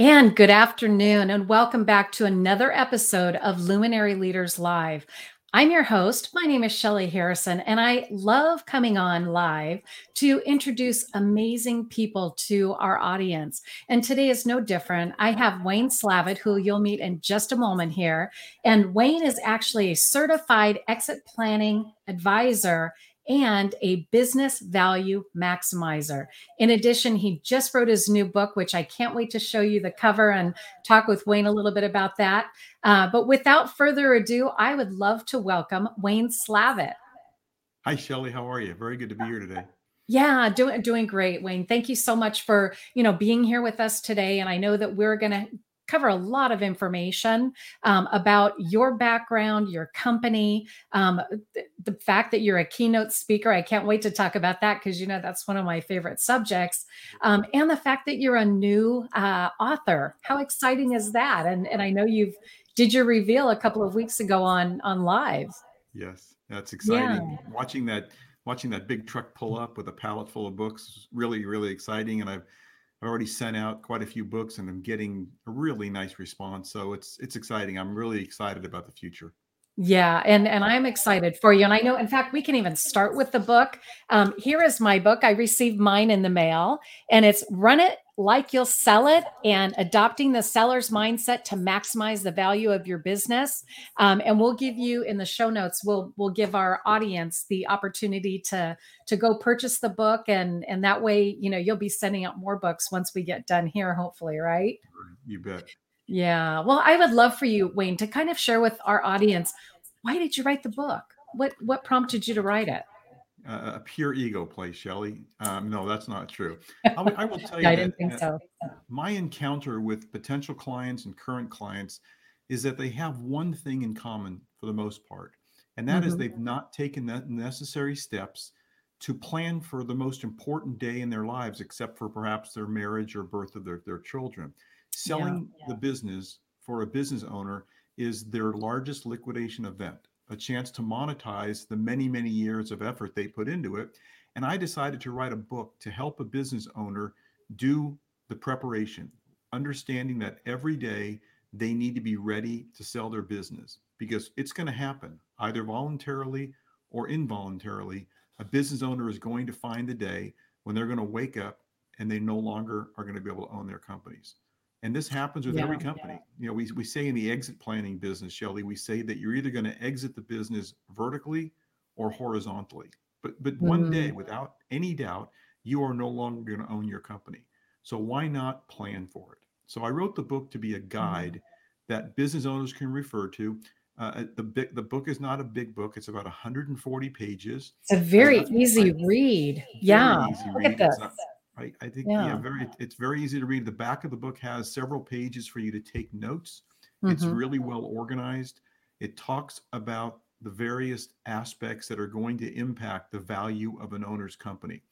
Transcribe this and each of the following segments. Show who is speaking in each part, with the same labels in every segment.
Speaker 1: And good afternoon, and welcome back to another episode of Luminary Leaders Live. I'm your host. My name is Shelly Harrison, and I love coming on live to introduce amazing people to our audience. And today is no different. I have Wayne Slavitt, who you'll meet in just a moment here. And Wayne is actually a certified exit planning advisor and a business value maximizer. In addition, he just wrote his new book, which I can't wait to show you the cover and talk with Wayne a little bit about that. Uh, but without further ado, I would love to welcome Wayne Slavitt.
Speaker 2: Hi, Shelly. How are you? Very good to be here today.
Speaker 1: Yeah, doing doing great, Wayne. Thank you so much for you know being here with us today. And I know that we're going to cover a lot of information um, about your background, your company, um, th- the fact that you're a keynote speaker. I can't wait to talk about that because you know that's one of my favorite subjects, um, and the fact that you're a new uh, author. How exciting is that? And and I know you've did your reveal a couple of weeks ago on on live.
Speaker 2: Yes, that's exciting. Yeah. Watching that watching that big truck pull up with a pallet full of books is really really exciting, and I've I've already sent out quite a few books and I'm getting a really nice response. So it's it's exciting. I'm really excited about the future.
Speaker 1: Yeah, and and I'm excited for you. And I know, in fact, we can even start with the book. Um, here is my book. I received mine in the mail, and it's "Run It Like You'll Sell It" and adopting the seller's mindset to maximize the value of your business. Um, and we'll give you in the show notes. We'll we'll give our audience the opportunity to to go purchase the book, and and that way, you know, you'll be sending out more books once we get done here, hopefully, right?
Speaker 2: You bet.
Speaker 1: Yeah. Well, I would love for you, Wayne, to kind of share with our audience why did you write the book? What what prompted you to write it?
Speaker 2: Uh, a pure ego play, Shelly. Um, no, that's not true. I, I will tell you.
Speaker 1: I didn't think so.
Speaker 2: My encounter with potential clients and current clients is that they have one thing in common for the most part, and that mm-hmm. is they've not taken the necessary steps to plan for the most important day in their lives, except for perhaps their marriage or birth of their, their children. Selling yeah, yeah. the business for a business owner is their largest liquidation event, a chance to monetize the many, many years of effort they put into it. And I decided to write a book to help a business owner do the preparation, understanding that every day they need to be ready to sell their business because it's going to happen either voluntarily or involuntarily. A business owner is going to find the day when they're going to wake up and they no longer are going to be able to own their companies. And this happens with yeah, every company. Yeah. You know, we, we say in the exit planning business, Shelly, we say that you're either going to exit the business vertically or horizontally. But but mm. one day, mm. without any doubt, you are no longer going to own your company. So why not plan for it? So I wrote the book to be a guide mm. that business owners can refer to. Uh, the the book is not a big book; it's about 140 pages.
Speaker 1: It's a very easy read. Yeah, easy
Speaker 2: look read. at this. I, I think yeah. yeah. very it's very easy to read. The back of the book has several pages for you to take notes. Mm-hmm. It's really well organized. It talks about the various aspects that are going to impact the value of an owner's company.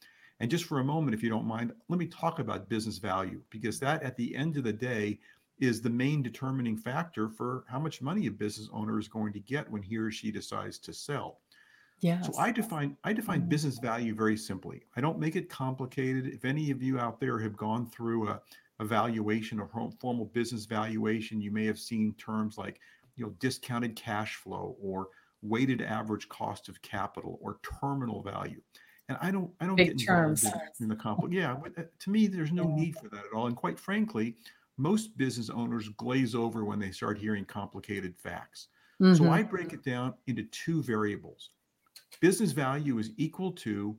Speaker 2: And just for a moment, if you don't mind, let me talk about business value because that at the end of the day is the main determining factor for how much money a business owner is going to get when he or she decides to sell.
Speaker 1: Yeah.
Speaker 2: So I define I define mm-hmm. business value very simply. I don't make it complicated. If any of you out there have gone through a evaluation or formal business valuation, you may have seen terms like you know discounted cash flow or weighted average cost of capital or terminal value. And I don't I don't
Speaker 1: Big
Speaker 2: get
Speaker 1: involved
Speaker 2: in, in the complex. Yeah, but uh, to me, there's no yeah. need for that at all. And quite frankly, most business owners glaze over when they start hearing complicated facts. Mm-hmm. So I break it down into two variables business value is equal to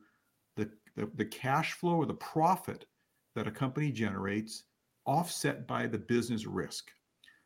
Speaker 2: the, the, the cash flow or the profit that a company generates offset by the business risk.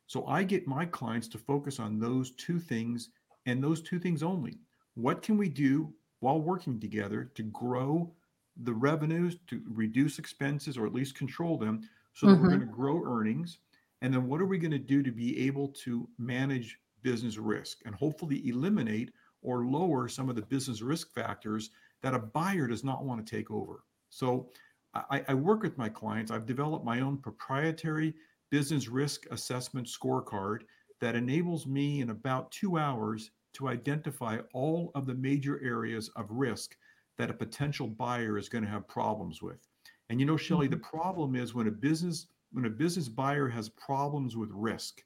Speaker 2: So I get my clients to focus on those two things and those two things only. What can we do while working together to grow the revenues, to reduce expenses, or at least control them so that mm-hmm. we're going to grow earnings? And then what are we going to do to be able to manage business risk and hopefully eliminate or lower some of the business risk factors that a buyer does not want to take over. So I, I, work with my clients. I've developed my own proprietary business risk assessment scorecard that enables me in about two hours to identify all of the major areas of risk that a potential buyer is going to have problems with. And you know, Shelly, the mm-hmm. problem is when a business when a business buyer has problems with risk,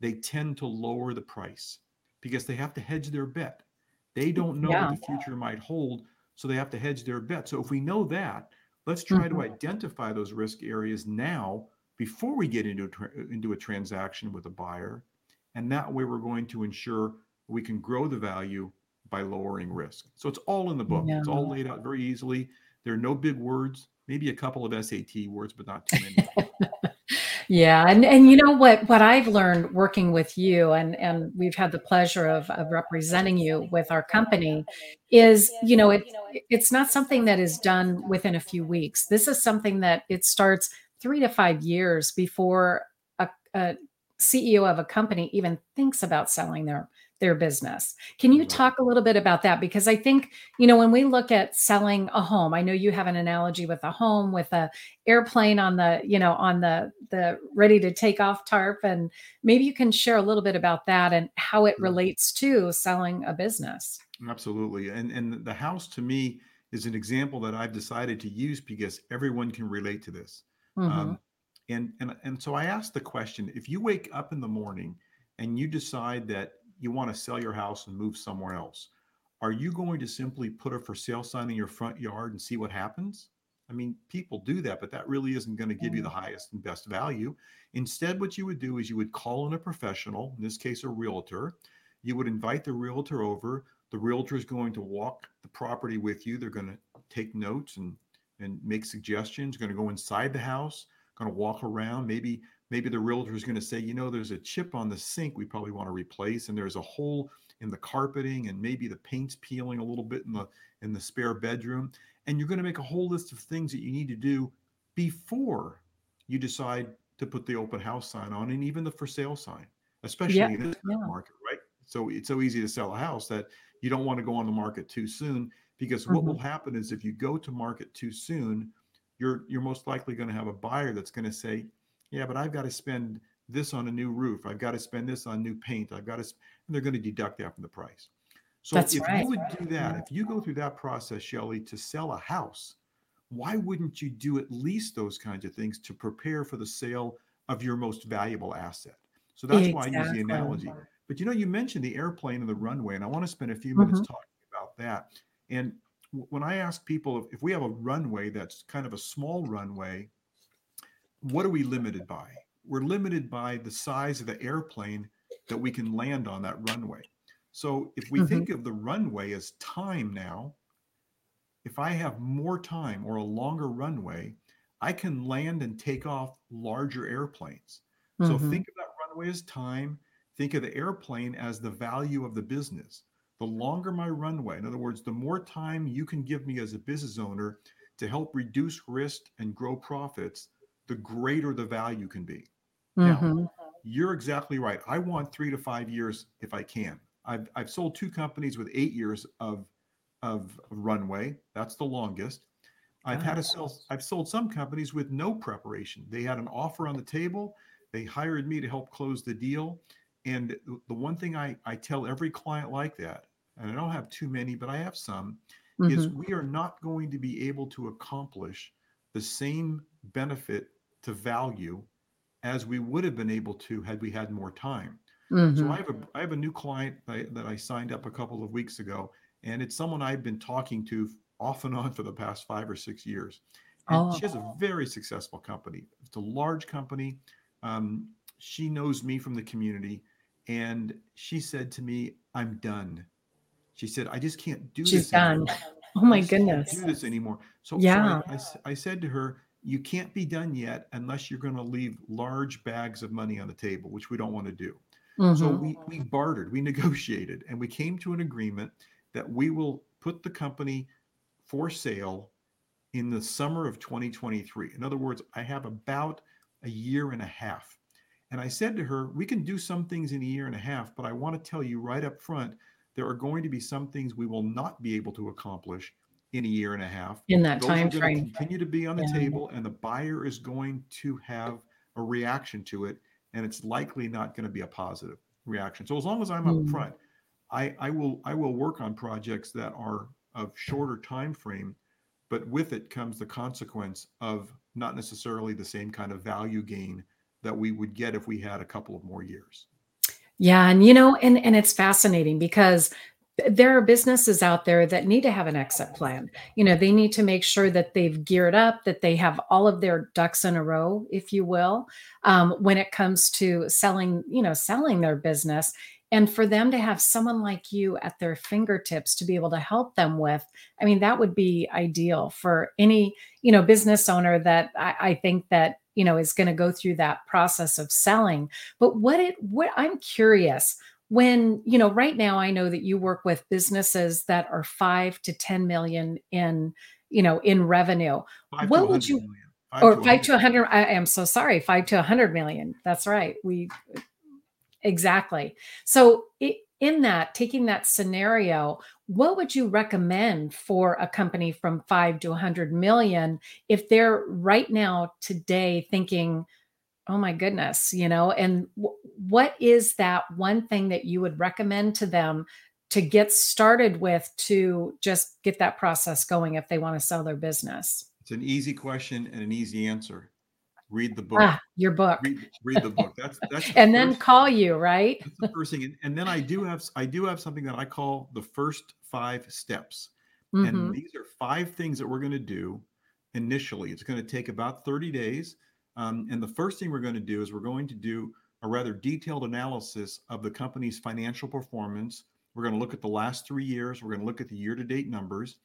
Speaker 2: they tend to lower the price because they have to hedge their bet. They don't know yeah. what the future might hold, so they have to hedge their bet. So if we know that, let's try mm-hmm. to identify those risk areas now before we get into a tra- into a transaction with a buyer, and that way we're going to ensure we can grow the value by lowering risk. So it's all in the book. Yeah. It's all laid out very easily. There are no big words, maybe a couple of SAT words, but not too many.
Speaker 1: yeah, and and you know what what I've learned working with you, and and we've had the pleasure of of representing you with our company, is you know it it's not something that is done within a few weeks. This is something that it starts three to five years before a, a CEO of a company even thinks about selling their their business. Can you talk a little bit about that? Because I think, you know, when we look at selling a home, I know you have an analogy with a home with a airplane on the, you know, on the the ready to take off tarp. And maybe you can share a little bit about that and how it relates to selling a business.
Speaker 2: Absolutely. And and the house to me is an example that I've decided to use because everyone can relate to this. Mm-hmm. Um, and and and so I asked the question: If you wake up in the morning and you decide that you want to sell your house and move somewhere else, are you going to simply put a for sale sign in your front yard and see what happens? I mean, people do that, but that really isn't going to give you the mm. highest and best value. Instead, what you would do is you would call in a professional, in this case, a realtor. You would invite the realtor over. The realtor is going to walk the property with you. They're going to take notes and and make suggestions. Going to go inside the house. Going to walk around. Maybe maybe the realtor is going to say, you know, there's a chip on the sink we probably want to replace, and there's a hole in the carpeting, and maybe the paint's peeling a little bit in the in the spare bedroom, and you're going to make a whole list of things that you need to do before you decide to put the open house sign on, and even the for sale sign, especially yeah. in this yeah. market, right? So it's so easy to sell a house that you don't want to go on the market too soon because mm-hmm. what will happen is if you go to market too soon, you're you're most likely going to have a buyer that's going to say, yeah, but I've got to spend this on a new roof. I've got to spend this on new paint. I've got to, and they're going to deduct that from the price. So That's if right. you would do that, if you go through that process, Shelly, to sell a house, why wouldn't you do at least those kinds of things to prepare for the sale of your most valuable asset? So that's exactly. why I use the analogy. But you know, you mentioned the airplane and the runway, and I want to spend a few minutes mm-hmm. talking about that. And when I ask people if, if we have a runway that's kind of a small runway what are we limited by? We're limited by the size of the airplane that we can land on that runway. So if we mm-hmm. think of the runway as time now, if I have more time or a longer runway, I can land and take off larger airplanes. Mm-hmm. So think of that runway as time. Think of the airplane as the value of the business. The longer my runway, in other words, the more time you can give me as a business owner to help reduce risk and grow profits, the greater the value can be. Mm-hmm. Now, you're exactly right. I want three to five years if I can. I've, I've sold two companies with eight years of, of runway. That's the longest. I've had a sell, I've sold some companies with no preparation. They had an offer on the table. They hired me to help close the deal. And the one thing I, I tell every client like that, and I don't have too many, but I have some, mm-hmm. is we are not going to be able to accomplish the same benefit to value as we would have been able to had we had more time. Mm-hmm. So I have a I have a new client that, that I signed up a couple of weeks ago, and it's someone I've been talking to off and on for the past five or six years. And oh. she has a very successful company. It's a large company. Um, she knows me from the community, and she said to me, "I'm done." She said, "I just can't do
Speaker 1: She's this." She's done. Anymore. Oh my goodness!
Speaker 2: do this anymore. So yeah, so I, I, I said to her, you can't be done yet unless you're going to leave large bags of money on the table, which we don't want to do. Mm-hmm. So we, we bartered, we negotiated, and we came to an agreement that we will put the company for sale in the summer of 2023. In other words, I have about a year and a half. And I said to her, we can do some things in a year and a half, but I want to tell you right up front, there are going to be some things we will not be able to accomplish in a year and a half.
Speaker 1: In that Those time frame,
Speaker 2: continue to be on the yeah. table, and the buyer is going to have a reaction to it, and it's likely not going to be a positive reaction. So as long as I'm mm. up front, I, I will I will work on projects that are of shorter time frame, but with it comes the consequence of not necessarily the same kind of value gain that we would get if we had a couple of more years.
Speaker 1: Yeah, and you know, and and it's fascinating because there are businesses out there that need to have an exit plan. You know, they need to make sure that they've geared up, that they have all of their ducks in a row, if you will, um, when it comes to selling, you know, selling their business. And for them to have someone like you at their fingertips to be able to help them with, I mean, that would be ideal for any, you know, business owner that I, I think that you know is going to go through that process of selling but what it what i'm curious when you know right now i know that you work with businesses that are 5 to 10 million in you know in revenue. What would you five or 5 to 100 i am so sorry 5 to 100 million. That's right. We exactly. So it, in that taking that scenario what would you recommend for a company from 5 to 100 million if they're right now today thinking oh my goodness you know and w- what is that one thing that you would recommend to them to get started with to just get that process going if they want to sell their business
Speaker 2: it's an easy question and an easy answer read the book.
Speaker 1: Ah, your book.
Speaker 2: Read, read the book. That's
Speaker 1: that's the and then call you, right?
Speaker 2: That's the first thing. And, and, then I do have I do have something that I call the first five steps. Mm-hmm. And these are five things that we're going to do initially. It's going to take about 30 days. Um, and the first thing we're going to do is we're going to do a rather detailed analysis of the company's financial performance. We're going to look at the last three years. We're going to look at the year-to-date numbers.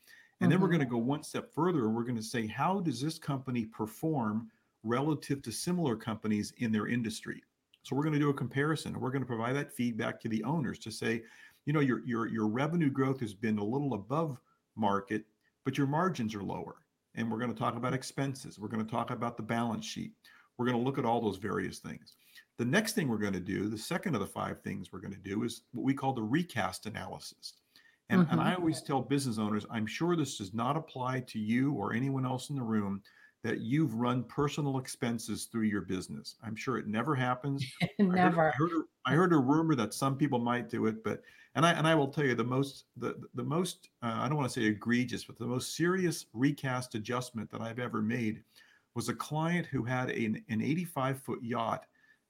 Speaker 2: And mm-hmm. then we're mm-hmm. going to go one step further and we're going to say, how does this company perform relative to similar companies in their industry. So we're going to do a comparison. We're going to provide that feedback to the owners to say, you know, your your your revenue growth has been a little above market, but your margins are lower. And we're going to talk about expenses. We're going to talk about the balance sheet. We're going to look at all those various things. The next thing we're going to do, the second of the five things we're going to do is what we call the recast analysis. And, mm-hmm. and I always tell business owners, I'm sure this does not apply to you or anyone else in the room, that you've run personal expenses through your business. I'm sure it never happens.
Speaker 1: never.
Speaker 2: I heard, I heard, I heard, a rumor that some people might do it, but and I and I will tell you the most the the most uh, I don't want to say egregious, but the most serious recast adjustment that I've ever made was a client who had an, an 85 foot yacht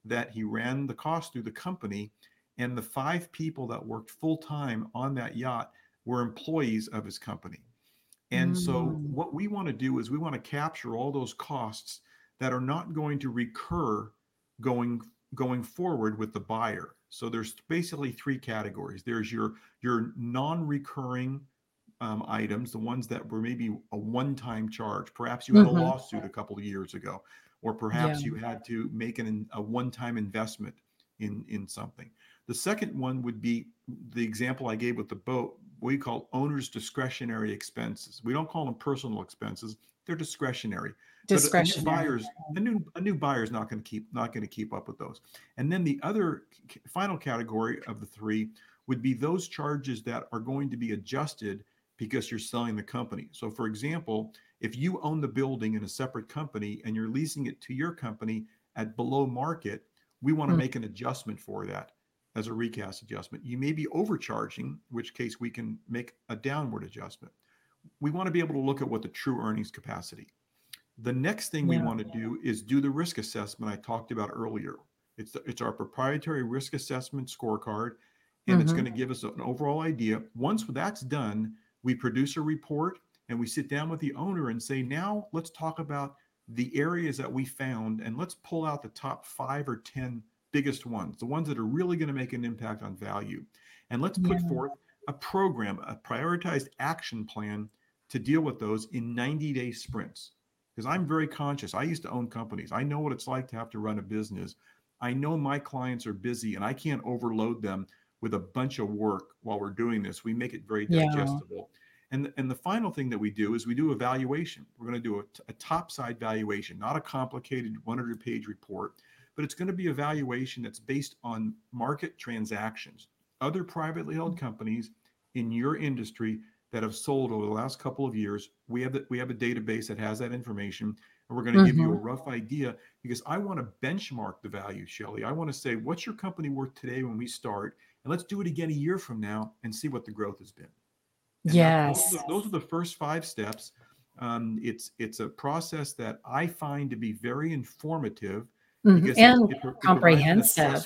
Speaker 2: that he ran the cost through the company, and the five people that worked full time on that yacht were employees of his company. And mm. so, what we want to do is we want to capture all those costs that are not going to recur going going forward with the buyer. So there's basically three categories. There's your your non-recurring um, items, the ones that were maybe a one-time charge. Perhaps you had mm-hmm. a lawsuit a couple of years ago, or perhaps yeah. you had to make an, a one-time investment in in something. The second one would be the example I gave with the boat we call owners discretionary expenses. We don't call them personal expenses; they're discretionary.
Speaker 1: Discretionary.
Speaker 2: But a new buyers, a new a new buyer is not going to keep not going to keep up with those. And then the other final category of the three would be those charges that are going to be adjusted because you're selling the company. So, for example, if you own the building in a separate company and you're leasing it to your company at below market, we want to mm-hmm. make an adjustment for that as a recast adjustment. You may be overcharging, which case we can make a downward adjustment. We want to be able to look at what the true earnings capacity. The next thing yeah. we want to do is do the risk assessment I talked about earlier. It's the, it's our proprietary risk assessment scorecard, and mm-hmm. it's going to give us an overall idea. Once that's done, we produce a report and we sit down with the owner and say, now let's talk about the areas that we found and let's pull out the top five or ten biggest ones, the ones that are really going to make an impact on value. And let's put yeah. forth a program, a prioritized action plan to deal with those in 90 day sprints. Because I'm very conscious. I used to own companies. I know what it's like to have to run a business. I know my clients are busy and I can't overload them with a bunch of work while we're doing this. We make it very digestible. Yeah. And, and the final thing that we do is we do evaluation. We're going to do a, a top side valuation, not a complicated 100 page report but it's going to be a valuation that's based on market transactions. Other privately held mm-hmm. companies in your industry that have sold over the last couple of years, we have the, we have a database that has that information, and we're going to mm-hmm. give you a mm-hmm. rough idea because I want to benchmark the value, Shelly. I want to say, what's your company worth today when we start, and let's do it again a year from now and see what the growth has been. And
Speaker 1: yes,
Speaker 2: those are, those are the first five steps. Um, it's it's a process that I find to be very informative
Speaker 1: Mhm.
Speaker 2: because
Speaker 1: And
Speaker 2: it, it,
Speaker 1: comprehensive.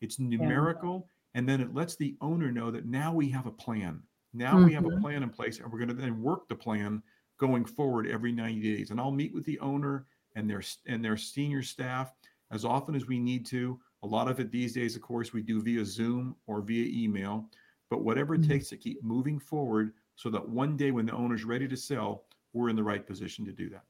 Speaker 2: it's numerical, and then it lets the owner know that now we have a plan. Now we have a
Speaker 1: Mhm.
Speaker 2: plan in place, and we're going to then work the plan going forward every 90 days. And I'll meet with the owner and their and their senior staff as often as we need to. A lot of it these days, of course, we do via Zoom or via email. But whatever it
Speaker 1: Mhm.
Speaker 2: takes to keep moving forward, so that one day when the owner's ready to sell, we're in the right position to do that.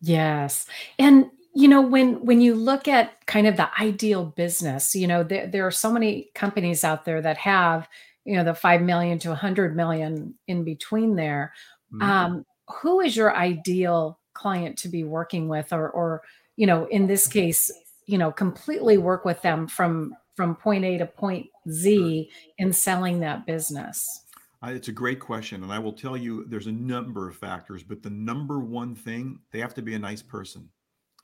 Speaker 1: Yes. And you know when when you look at kind of the ideal business, you know there there are so many companies out there that have, you know, the 5 million to 100 million in between there.
Speaker 2: Mhm.
Speaker 1: Um who is your ideal client to be working with or or you know, in this case, you know, completely work with them from from point A to point Z in selling that business?
Speaker 2: It's a great question. And I will tell you, there's a number of factors, but the number one thing, they have to be a nice person.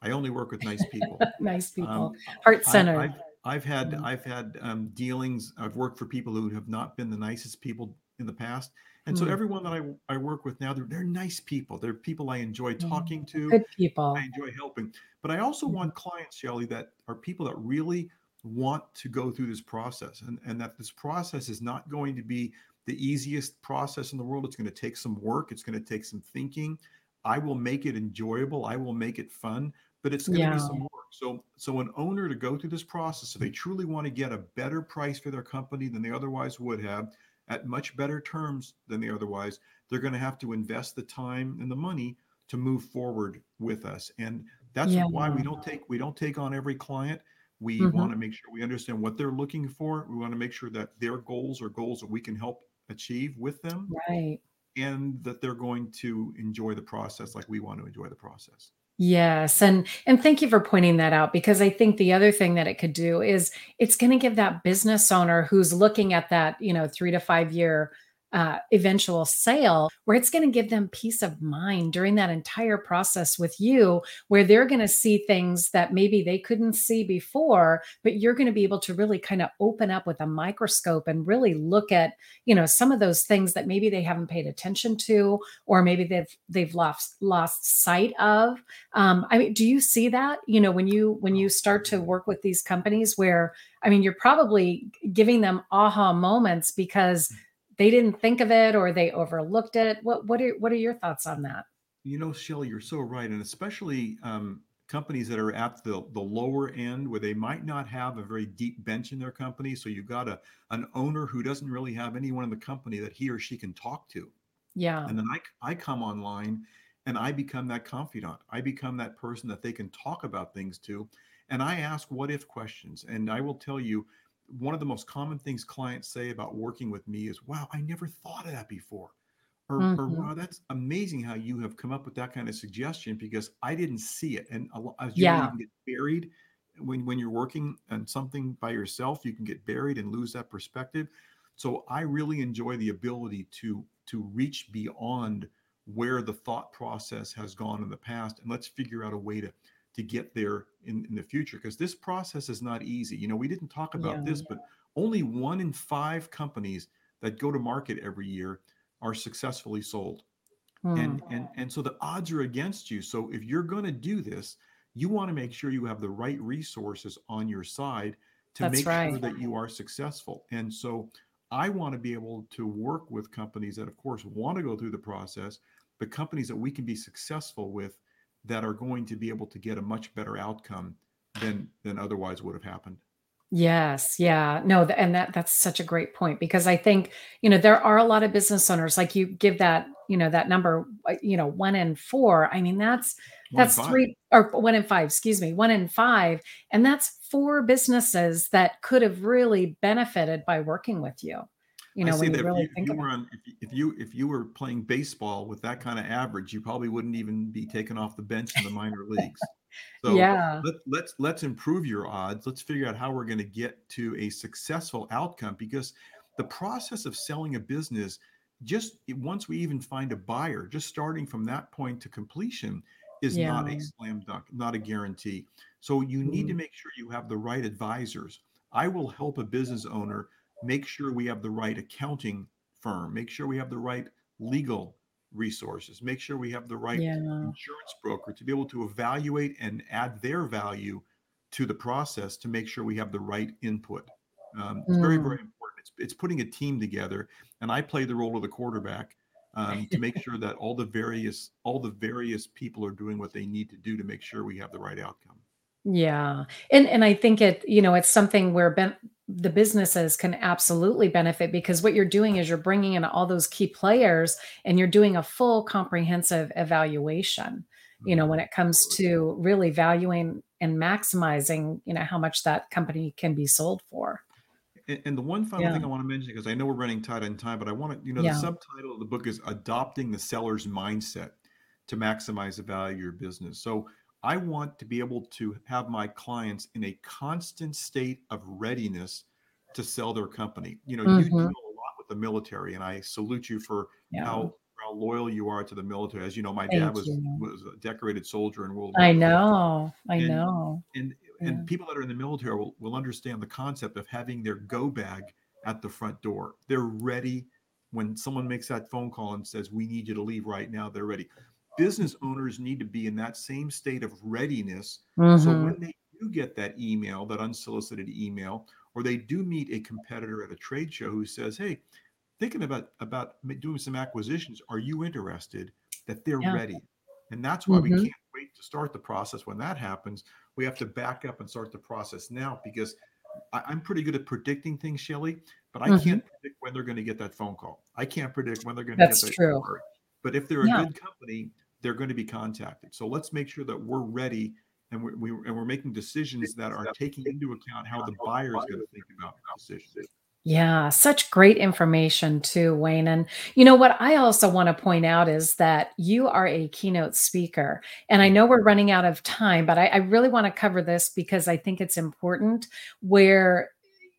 Speaker 2: I only work with nice people.
Speaker 1: nice people,
Speaker 2: Um,
Speaker 1: heart centered.
Speaker 2: I've had
Speaker 1: Mhm.
Speaker 2: I've had um, dealings. I've worked for people who have not been the nicest people in the past, and so
Speaker 1: Mm.
Speaker 2: everyone that I I work with now, they're they're nice people. They're people I enjoy
Speaker 1: Mm.
Speaker 2: talking to.
Speaker 1: Good people.
Speaker 2: I enjoy helping. But I also
Speaker 1: Mhm.
Speaker 2: want clients, Shelly, that are people that really want to go through this process, and and that this process is not going to be the easiest process in the world. It's going to take some work. It's going to take some thinking. I will make it enjoyable. I will make it fun but it's going to be some work. So, so an owner to go through this process, if they truly want to get a better price for their company than they otherwise would have, at much better terms than they otherwise, they're going to have to invest the time and the money to move forward with us. And that's
Speaker 1: Yeah.
Speaker 2: why we don't take we don't take on every client. We
Speaker 1: Mhm.
Speaker 2: want to make sure we understand what they're looking for. We want to make sure that their goals are goals that we can help achieve with them,
Speaker 1: Right.
Speaker 2: and that they're going to enjoy the process like we want to enjoy the process.
Speaker 1: Yes, and and thank you for pointing that out because I think the other thing that it could do is it's going to give that business owner who's looking at that, you know, 3 to 5 year uh, eventual sale where it's going to give them peace of mind during that entire process with you where they're going to see things that maybe they couldn't see before but you're going to be able to really kind of open up with a microscope and really look at you know some of those things that maybe they haven't paid attention to or maybe they've they've lost lost sight of. Um, i mean do you see that? You know when you when you start to work with these companies where i mean you're probably giving them aha moments because they didn't think of it or they overlooked it what what are what are your thoughts on that
Speaker 2: You know, Shelly, you're so right, and especially um, companies that are at the the lower end where they might not have a very deep bench in their company. So you've got a an owner who doesn't really have anyone in the company that he or she can talk to,
Speaker 1: yeah
Speaker 2: and then I I come online and I become that confidant. I become that person that they can talk about things to, and I ask what if questions. And I will tell you, one of the most common things clients say about working with me is, "Wow, I never thought of that before." or, or
Speaker 1: Mhm.
Speaker 2: wow, that's amazing how you have come up with that kind of suggestion because I didn't see it. And a lo- as you know, you
Speaker 1: yeah
Speaker 2: can get buried when when you're working on something by yourself. You can get buried and lose that perspective. So I really enjoy the ability to to reach beyond where the thought process has gone in the past, and let's figure out a way to to get there in, in the future because this process is not easy. You know, we didn't talk about
Speaker 1: yeah.
Speaker 2: this, but only one in five companies that go to market every year are successfully sold.
Speaker 1: Hmm.
Speaker 2: and and and so the odds are against you. So if you're going to do this you want to make sure you have the right resources on your side to
Speaker 1: that's
Speaker 2: make sure that you are successful. And so i want to be able to work with companies that of course want to go through the process but companies that we can be successful with that are going to be able to get a much better outcome than than otherwise would have happened
Speaker 1: Yes, yeah. No, and that that's such a great point because I think, you know, there are a lot of business owners like you give that, you know, that number, uh, you know, 1 in 4. I mean, that's
Speaker 2: one
Speaker 1: that's 3 or 1 in 5, excuse me, 1 in 5, and that's 4 businesses that could have really benefited by working with you. You
Speaker 2: I
Speaker 1: know, when you
Speaker 2: that if
Speaker 1: really
Speaker 2: you if you were on if you if you were playing baseball with that kind of average, you probably wouldn't even be taken off the bench in the minor leagues. So
Speaker 1: Yeah.
Speaker 2: let, let's let's improve your odds. Let's figure out how we're going to get to a successful outcome because the process of selling a business, just once we even find a buyer, just starting from that point to completion, is not a slam dunk, not a guarantee. So you need to
Speaker 1: Mhm.
Speaker 2: make sure you have the right advisors. I will help a business owner make sure we have the right accounting firm, make sure we have the right legal resources, make sure we have the right
Speaker 1: Yeah.
Speaker 2: insurance broker to be able to evaluate and add their value to the process to make sure we have the right input. Um, it's very,
Speaker 1: Mm.
Speaker 2: very important. It's, it's putting a team together, and I play the role of the quarterback um, to make sure that all the various all the various people are doing what they need to do to make sure we have the right outcome.
Speaker 1: Yeah. And and I think it, you know, it's something where ben the businesses can absolutely benefit because what you're doing is you're bringing in all those key players and you're doing a full comprehensive evaluation, you know,
Speaker 2: Mhm.
Speaker 1: when it comes to really valuing and maximizing, you know, how much that company can be sold for.
Speaker 2: And, and the one final
Speaker 1: Yeah.
Speaker 2: thing I want to mention, because I know we're running tight on time, but I want to, you know, the subtitle of the book is Adopting the Seller's Mindset to Maximize the Value of Your Business. So I want to be able to have my clients in a constant state of readiness to sell their company. You know, you mm-hmm.
Speaker 1: deal
Speaker 2: a lot with the military, and I salute you for
Speaker 1: Yeah.
Speaker 2: how how loyal you are to the military. As you know, my dad was
Speaker 1: you.
Speaker 2: was a decorated soldier in World War
Speaker 1: I know. I
Speaker 2: and
Speaker 1: know.
Speaker 2: and
Speaker 1: Yeah.
Speaker 2: and people that are in the military will, will understand the concept of having their go bag at the front door they're ready when someone makes that phone call and says we need you to leave right now they're ready business owners need to be in that same state of readiness so
Speaker 1: Mhm.
Speaker 2: when they do get that email that unsolicited email or they do meet a competitor at a trade show who says hey thinking about about doing some acquisitions are you interested that they're
Speaker 1: Yeah.
Speaker 2: ready and that's why we
Speaker 1: Mhm.
Speaker 2: can't wait to start the process when that happens we have to back up and start the process now because I, i'm pretty good at predicting things shelly but i
Speaker 1: Mhm.
Speaker 2: can't predict when they're going to get that phone call i can't predict when they're going to get
Speaker 1: That's
Speaker 2: that
Speaker 1: true.
Speaker 2: inquiry. but if they're a
Speaker 1: Yeah.
Speaker 2: good company they're going to be contacted so let's make sure that we're ready and we're, we, and we're making decisions that are taking into account how the buyer is going to think about the decision
Speaker 1: Yeah, such great information too, Wayne. And you know what I also want to point out is that you are a keynote speaker. And I know we're running out of time, but I, I really want to cover this because I think it's important where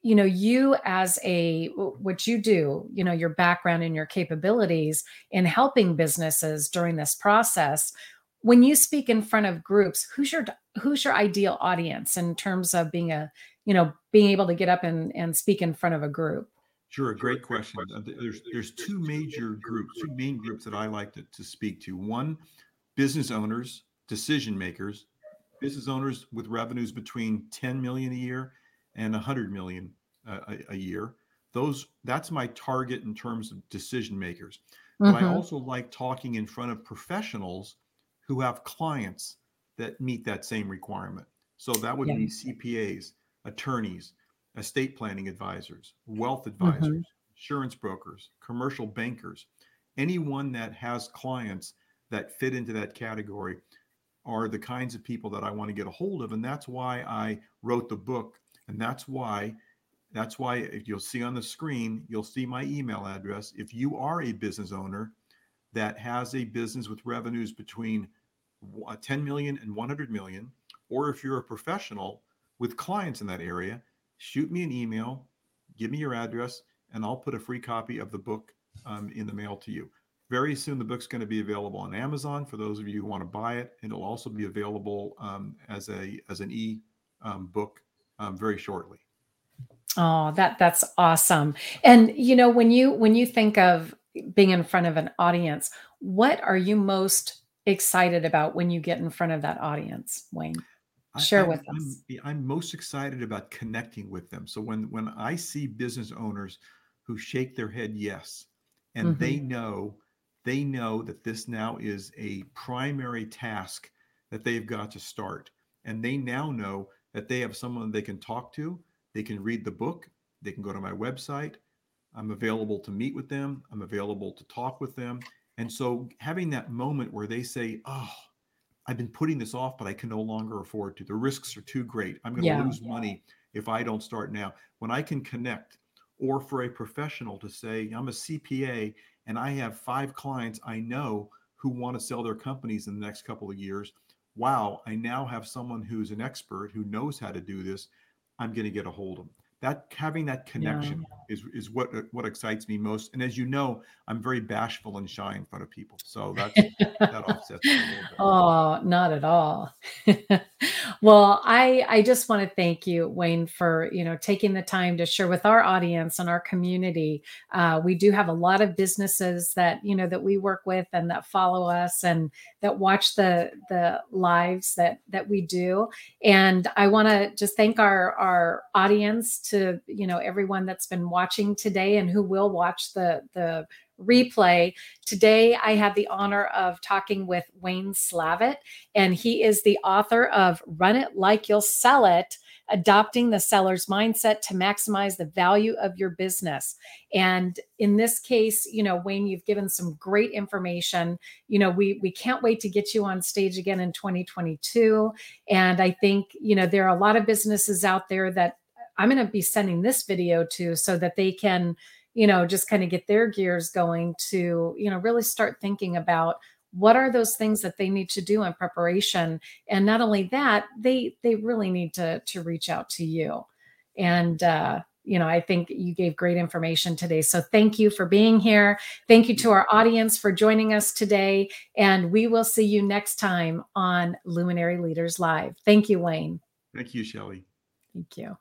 Speaker 1: you know you as a what you do you know your background and your capabilities in helping businesses during this process when you speak in front of groups who's your who's your ideal audience in terms of being a you know being able to get up and, and speak in front of a group
Speaker 2: Sure, a great question. Uh, There's there's two major groups, two main groups that I like to, to speak to. One, business owners, decision makers, business owners with revenues between 10 million a year and 100 million uh, a, a year. Those that's my target in terms of decision makers. But I
Speaker 1: Mhm.
Speaker 2: also like talking in front of professionals who have clients that meet that same requirement. So that would
Speaker 1: Yeah.
Speaker 2: be CPAs, attorneys, estate planning advisors, wealth advisors, insurance brokers, commercial bankers, anyone that has clients that fit into that category are the kinds of people that I want to get a hold of. And that's why I wrote the book. And that's why, that's why if you'll see on the screen, you'll see my email address. If you are a business owner that has a business with revenues between wa- 10 million and 100 million, or if you're a professional with clients in that area, shoot me an email, give me your address, and I'll put a free copy of the book um, in the mail to you. Very soon, the book's going to be available on Amazon for those of you who want to buy it, and it'll also be available um, as a as an e um, book um, very shortly.
Speaker 1: Oh, that that's awesome. And you know, when you when you think of being in front of an audience, what are you most excited about when you get in front of that audience, Wayne? Share
Speaker 2: I'm,
Speaker 1: with
Speaker 2: I'm,
Speaker 1: us.
Speaker 2: I'm most excited about connecting with them. So when when I see business owners who shake their head yes, and
Speaker 1: Mhm.
Speaker 2: they know they know that this now is a primary task that they've got to start, and they now know that they have someone they can talk to. They can read the book. They can go to my website. I'm available to meet with them. I'm available to talk with them. And so having that moment where they say, "Oh, I've been putting this off, but I can no longer afford to. The risks are too great. I'm going to
Speaker 1: Yeah.
Speaker 2: lose money if I don't start now. When I can connect, or for a professional to say, I'm a CPA and I have five clients I know who want to sell their companies in the next couple of years. Wow, I now have someone who's an expert who knows how to do this. I'm going to get a hold of them. That having that connection is is what uh, what excites me most. And as you know, I'm very bashful and shy in front of people, so that's that offsets a little bit.
Speaker 1: Oh, not at all. well, I I just want to thank you, Wayne, for you know taking the time to share with our audience and our community. Uh, we do have a lot of businesses that you know that we work with and that follow us and that watch the the lives that that we do. And I want to just thank our our audience to you know everyone that's been watching today and who will watch the the replay. Today, I have the honor of talking with Wayne Slavitt, and he is the author of Run It Like You'll Sell It adopting the seller's mindset to maximize the value of your business. And in this case, you know, Wayne, you've given some great information. You know, we we can't wait to get you on stage again in 2022. And I think, you know, there are a lot of businesses out there that I'm going to be sending this video to so that they can you know, just kind of get their gears going to, you know, really start thinking about what are those things that they need to do in preparation and not only that they they really need to to reach out to you. And uh you know i think you gave great information today. So thank you for being here. Thank you to our audience for joining us today and we will see you next time on luminary leaders live. Thank you wayne.
Speaker 2: Thank you shelly
Speaker 1: thank you